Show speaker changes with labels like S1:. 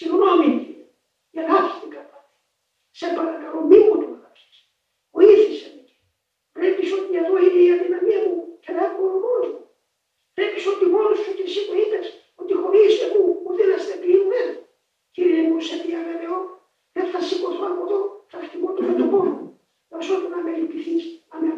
S1: Συγγνώμη, για λάθη την. Σε παρακαλώ, μη μου το γράψεις. Βοήθησε με. Βλέπεις ότι εδώ είναι η αδυναμία μου και να έχω μόνο μου. Βλέπεις ότι μόνος σου και εσύ μου είπε ότι χωρίς εγώ ούτε να είστε πληγμένο. Κύριε μου, σε διαβεβαιώ, δεν θα σηκωθώ από εδώ, θα χτυπώ το μετωπό μου. Δώσω του να με λυπηθείς, να με